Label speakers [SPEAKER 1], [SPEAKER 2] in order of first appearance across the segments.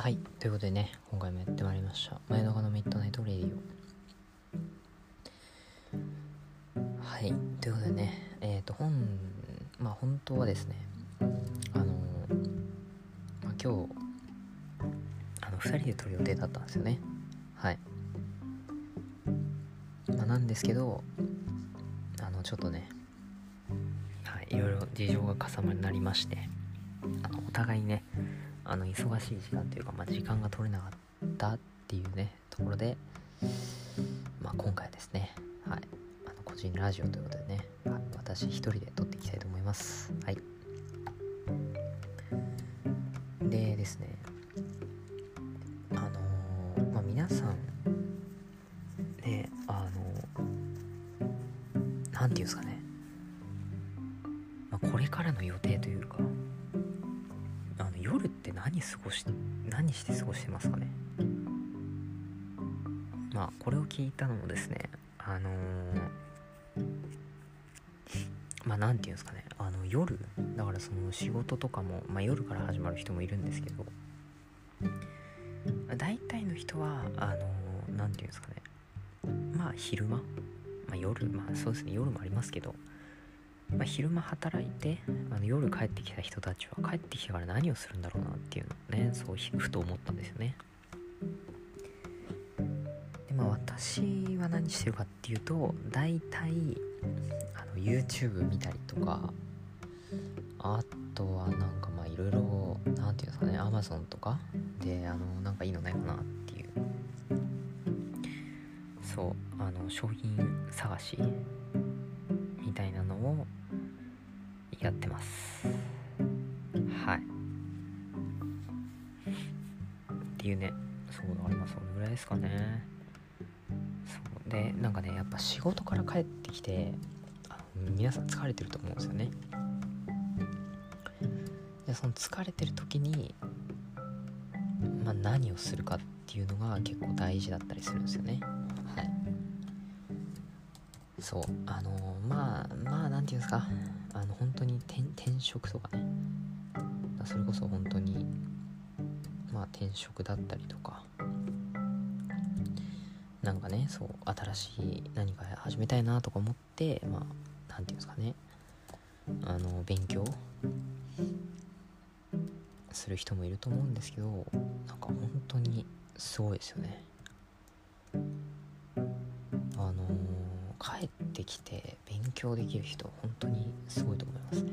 [SPEAKER 1] はいということでね今回もやってまいりました。前中のミッドナイトレディオ。はいということでねえっ、ー、と本まあ本当はですねあのまあ、今日あの2人で撮る予定だったんですよね。はい。まあ、なんですけどあのちょっとねはいいろいろ事情が重なりましてあのお互いねあの忙しい時間というか、まあ、時間が取れなかったっていうねところで、まあ、今回ですね、はい、あの個人ラジオということでね、はい、私一人で撮っていきたいと思います。はい、でですね。あのー、まあ、皆さんねあの何て言うんですかね、まあ、これからの予定というか何過ごし何して過ごしてますかね？まあこれを聞いたのもですねあのー、まあ何て言うんですかねあの夜だからその仕事とかも、まあ、夜から始まる人もいるんですけど大体の人はあの何、ー、て言うんですかねまあ昼間、まあ、夜まあそうですね夜もありますけどまあ、昼間働いてあの夜帰ってきた人たちは帰ってきてから何をするんだろうなっていうのをねそうふと思ったんですよね。でまあ私は何してるかっていうと大体あの YouTube 見たりとかあとはなんかまあいろいろ何て言うんですかね Amazon とかであのなんかいいのないかなっていう。そうあの商品探しみたいなのをやってます。はい。っていうねそうだからまあそのぐらいですかね。そう。でなんかねやっぱ仕事から帰ってきてあ皆さん疲れてると思うんですよね。でその疲れてる時にまあ何をするかっていうのが結構大事だったりするんですよね。はい。そう。あのー、まあまあ何て言うんですか。あの本当に転職とかね。それこそ本当にまあ転職だったりとか。なんかねそう新しい何か始めたいなとか思ってまあ何て言うんですかね。あの勉強する人もいると思うんですけどなんか本当にすごいですよね。帰ってきて勉強できる人本当にすごいと思いますね。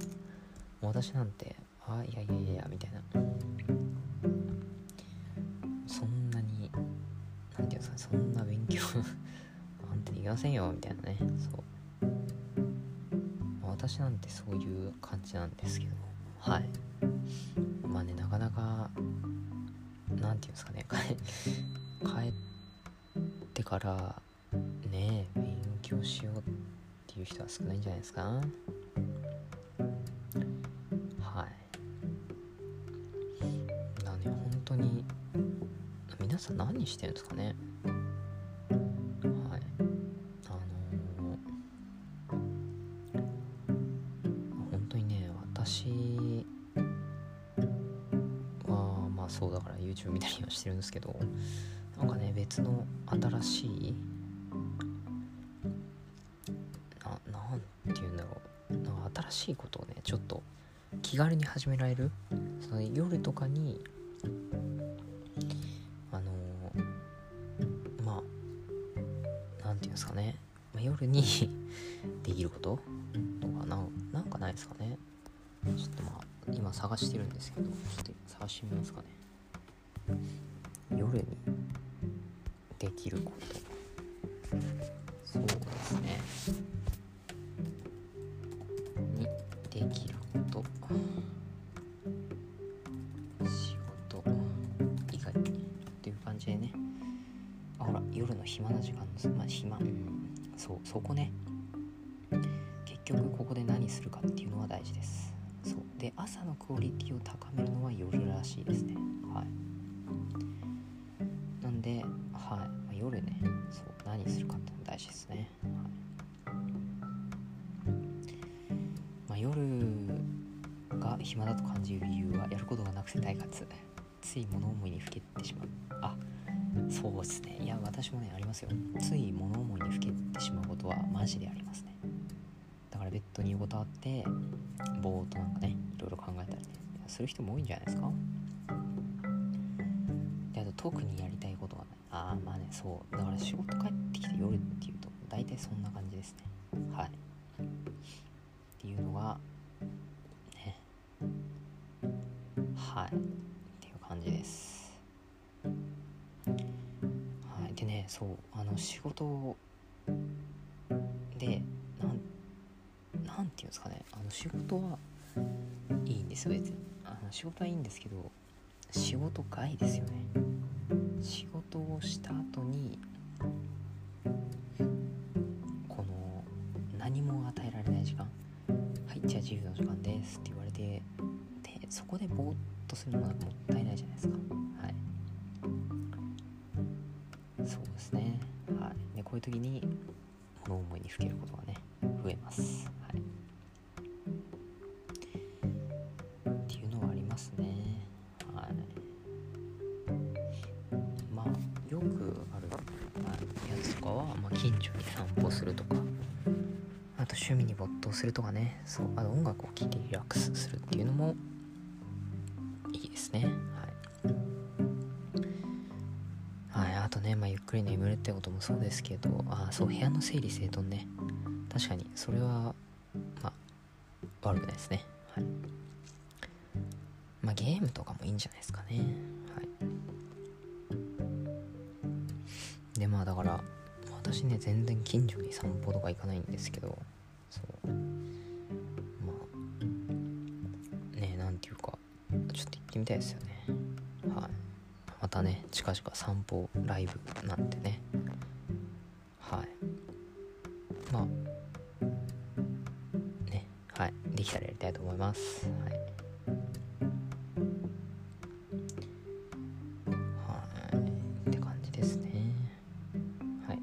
[SPEAKER 1] 私なんてあいやいやいやみたいな。そんなに何て言うんですかねそんな勉強 あんたできませんよみたいなね。そう。私なんてそういう感じなんですけど。はい。まあねなかなか何て言うんですかね。帰 ってからね勉強しようっていう人は少ないんじゃないですか？はい。だね本当に皆さん何してるんですかね？はい。あのー、本当にね私はまあそうだから YouTube 見たりはしてるんですけどなんかね別の新しい新しいことをねちょっと気軽に始められるその夜とかにあのー、まあ何て言うんですかね、まあ、夜に できることとかななんかないですかね。ちょっとまあ今探してるんですけどちょっと探してみますかね。夜にできること。そうですね。暇な時間まあ暇、うん、そうそこね。結局ここで何するかっていうのは大事です。そう。で朝のクオリティを高めるのは夜らしいですね。はい。なんで、はい。まあ、夜ね。そう。何するかっての大事ですね、はい。まあ、夜が暇だと感じる理由はやることがなくて退屈つい物思いにふけてしまう。あそうですね。いや私もねありますよ。つい物思いにふけてしまうことはマジでありますね。だからベッドに横たわってぼーっとなんかねいろいろ考えたりね。する人も多いんじゃないですか。であと特にやりたいことがないああまあねそう。だから仕事帰ってきて夜っていうと大体そんな感じですね。はい。そう。あの仕事でなんなんていうんですかね。あの仕事はいいんですよ別に。あの仕事はいいんですけど仕事外ですよね。仕事をした後にこの何も与えられない時間。はいじゃあ自由の時間ですって言われてでそこでぼーっとするのもなんかもったいないじゃないですか。はいそうですね。はい。でこういう時に物思いにふけることがね増えます。はい。っていうのはありますね。はい。まあよくある、やつとかは、まあ、近所に散歩するとかあと趣味に没頭するとかね。そう。あと音楽を聴いてリラックスするっていうのもいいですね。はい、とね、まあ、ゆっくり眠るってこともそうですけどあそう部屋の整理整頓ね。確かにそれはまあ悪くないですね。はい。まあゲームとかもいいんじゃないですかね。はい。でまあだから私ね全然近所に散歩とか行かないんですけどそう。まあねなんていうかちょっと行ってみたいですよねたね近々散歩ライブなんてね。はい。まあねはい。できたらやりたいと思います。はい。はい。って感じですね。はい。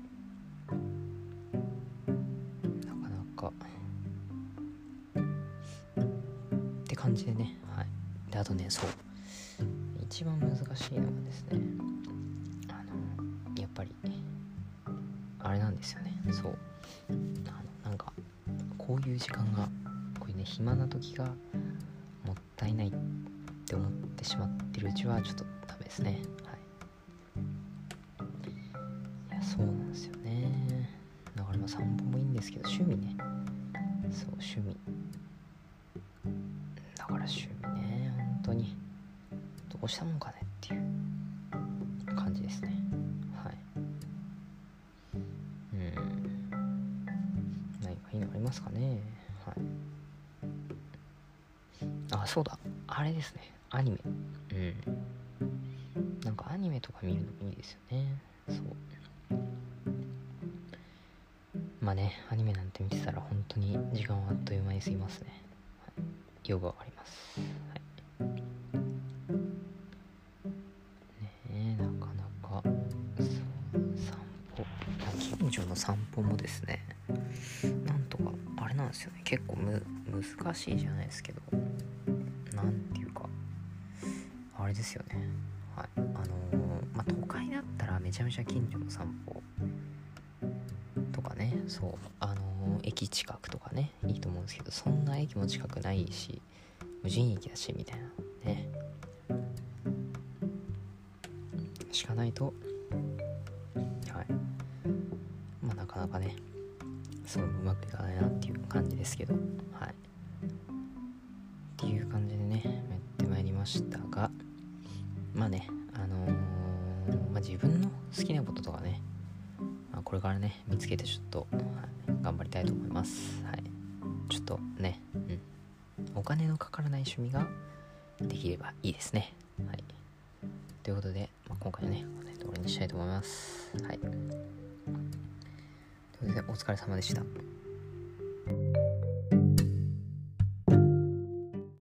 [SPEAKER 1] なかなか。って感じでね。はい。であとねそう。一番難しいのがですねあのやっぱりあれなんですよね。そう。あのなんかこういう時間がこういうね暇な時がもったいないって思ってしまってるうちはちょっとダメですね。はい。いやそうなんですよね。だからまあ散歩もいいんですけど趣味ね。そう趣味。どうしたもんかねっていう感じですね。はい。うん。何かいいのありますかね。はい。あそうだ。あれですね。アニメ。うん。なんかアニメとか見るのもいいですよね。そう。まあねアニメなんて見てたら本当に時間はあっという間に過ぎますね、はい、よくわかります。の散歩もですねなんとかあれなんですよね。結構む難しいじゃないですけどなんていうかあれですよね。はい。あのー、まあ都会だったらめちゃめちゃ近所の散歩とかねそうあのー、駅近くとかねいいと思うんですけどそんな駅も近くないし無人駅だしみたいなね。しかないとはい。かなかねそれもうまくいかないなっていう感じですけど。はい。っていう感じでねやってまいりましたが。まあねあのー、まあ、自分の好きなこととかね、まあ、これからね見つけてちょっと、はい、頑張りたいと思います。はい。ちょっとねうん。お金のかからない趣味ができればいいですね。はい。ということで、まあ、今回はねこれにしたいと思います。はい。お疲れ様でした。